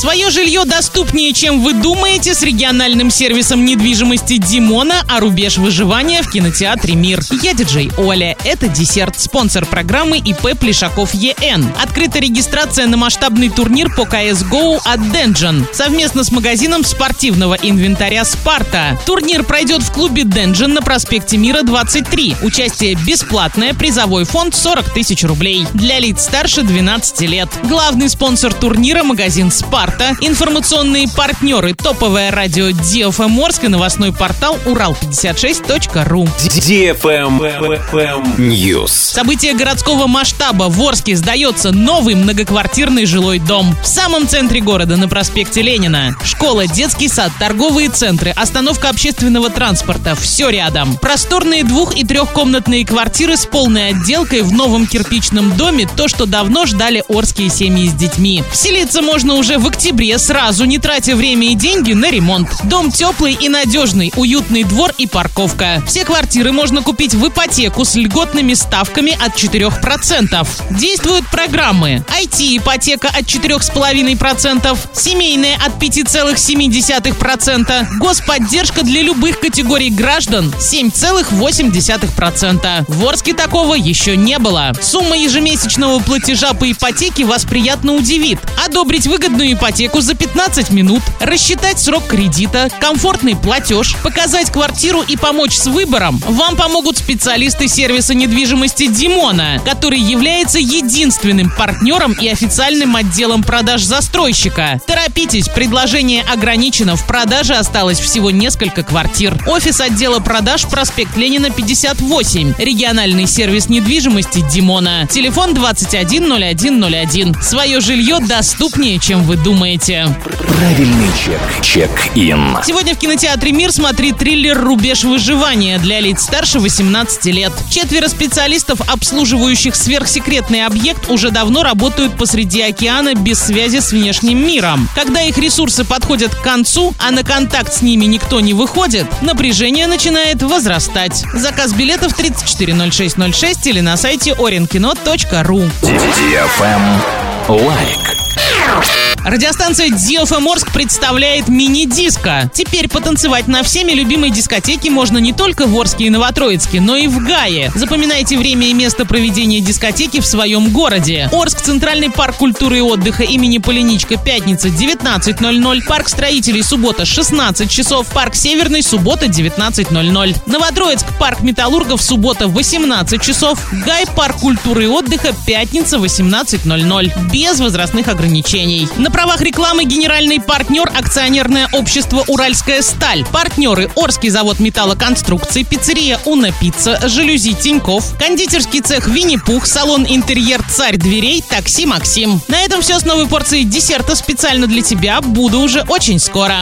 Свое жилье доступнее, чем вы думаете, с региональным сервисом недвижимости Димона, а рубеж выживания в кинотеатре «Мир». Я диджей Оля. Это десерт, спонсор программы ИП Плешаков ЕН. Открыта регистрация на масштабный турнир по CSGO от Денджин совместно с магазином спортивного инвентаря «Спарта». Турнир пройдет в клубе Денджин на проспекте Мира 23. Участие бесплатное, призовой фонд 40 тысяч рублей. Для лиц старше 12 лет. Главный спонсор турнира – магазин «Спарта». Информационные партнеры – топовое радио DFM Орск и новостной портал урал56.ру. DFM News. Событие городского масштаба. В Орске сдается новый многоквартирный жилой дом. В самом центре города, на проспекте Ленина. Школа, детский сад, торговые центры, остановка общественного транспорта. Все рядом. Просторные двух- и трехкомнатные квартиры с полной отделкой в новом кирпичном доме. То, что давно ждали орские семьи с детьми. Вселиться можно уже в октябре сразу, не тратя время и деньги на ремонт. Дом теплый и надежный, уютный двор и парковка. Все квартиры можно купить в ипотеку с льготными ставками от 4%. Действуют программы IT-ипотека от 4,5%, семейная от 5,7%, господдержка для любых категорий граждан 7,8%. В Орске такого еще не было. Сумма ежемесячного платежа по ипотеке вас приятно удивит. Одобрить выгодную ипотеку за 15 минут, рассчитать срок кредита, комфортный платеж, показать квартиру и помочь с выбором вам помогут специалисты сервиса недвижимости Димона, который является единственным партнером и официальным отделом продаж застройщика. Торопитесь, предложение ограничено, в продаже осталось всего несколько квартир. Офис отдела продаж проспект Ленина 58. Региональный сервис недвижимости Димона. Телефон 210101. Свое жилье доступнее, чем вы думаете. Правильный чек. Чек-ин. Сегодня в кинотеатре «Мир» смотри триллер «Рубеж выживания» для лиц старше 18 лет. Четверо специалистов, обслуживающих сверхсекретный объект, уже давно работают посреди океана без связи с внешним миром. Когда их ресурсы подходят к концу, а на контакт с ними никто не выходит, напряжение начинает возрастать. Заказ билетов 340606 или на сайте orinkino.ru. Лайк. Радиостанция DFM Орск представляет мини-диско. Теперь потанцевать на всеми любимой дискотеке можно не только в Орске и Новотроицке, но и в Гае. Запоминайте время и место проведения дискотеки в своем городе. Орск, Центральный парк культуры и отдыха имени Поляничко, пятница, 19.00. Парк строителей, суббота, 16 часов. Парк Северный, суббота, 19.00. Новотроицк, парк металлургов, суббота, 18 часов. Гай, парк культуры и отдыха, пятница, 18.00. Без возрастных ограничений. На правах рекламы генеральный партнер акционерное общество «Уральская сталь». Партнеры Орский завод металлоконструкций, пиццерия «Уна Пицца», жалюзи Тиньков, кондитерский цех «Винни-Пух», салон «Интерьер Царь дверей», такси «Максим». На этом все с новой порцией десерта специально для тебя. Буду уже очень скоро.